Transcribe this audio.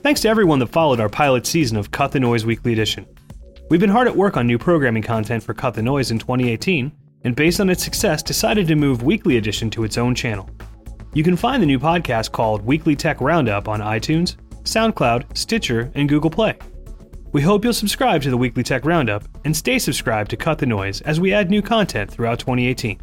Thanks to everyone that followed our pilot season of Cut the Noise Weekly Edition. We've been hard at work on new programming content for Cut the Noise in 2018, and based on its success, decided to move Weekly Edition to its own channel. You can find the new podcast called Weekly Tech Roundup on iTunes, SoundCloud, Stitcher, and Google Play. We hope you'll subscribe to the Weekly Tech Roundup and stay subscribed to Cut the Noise as we add new content throughout 2018.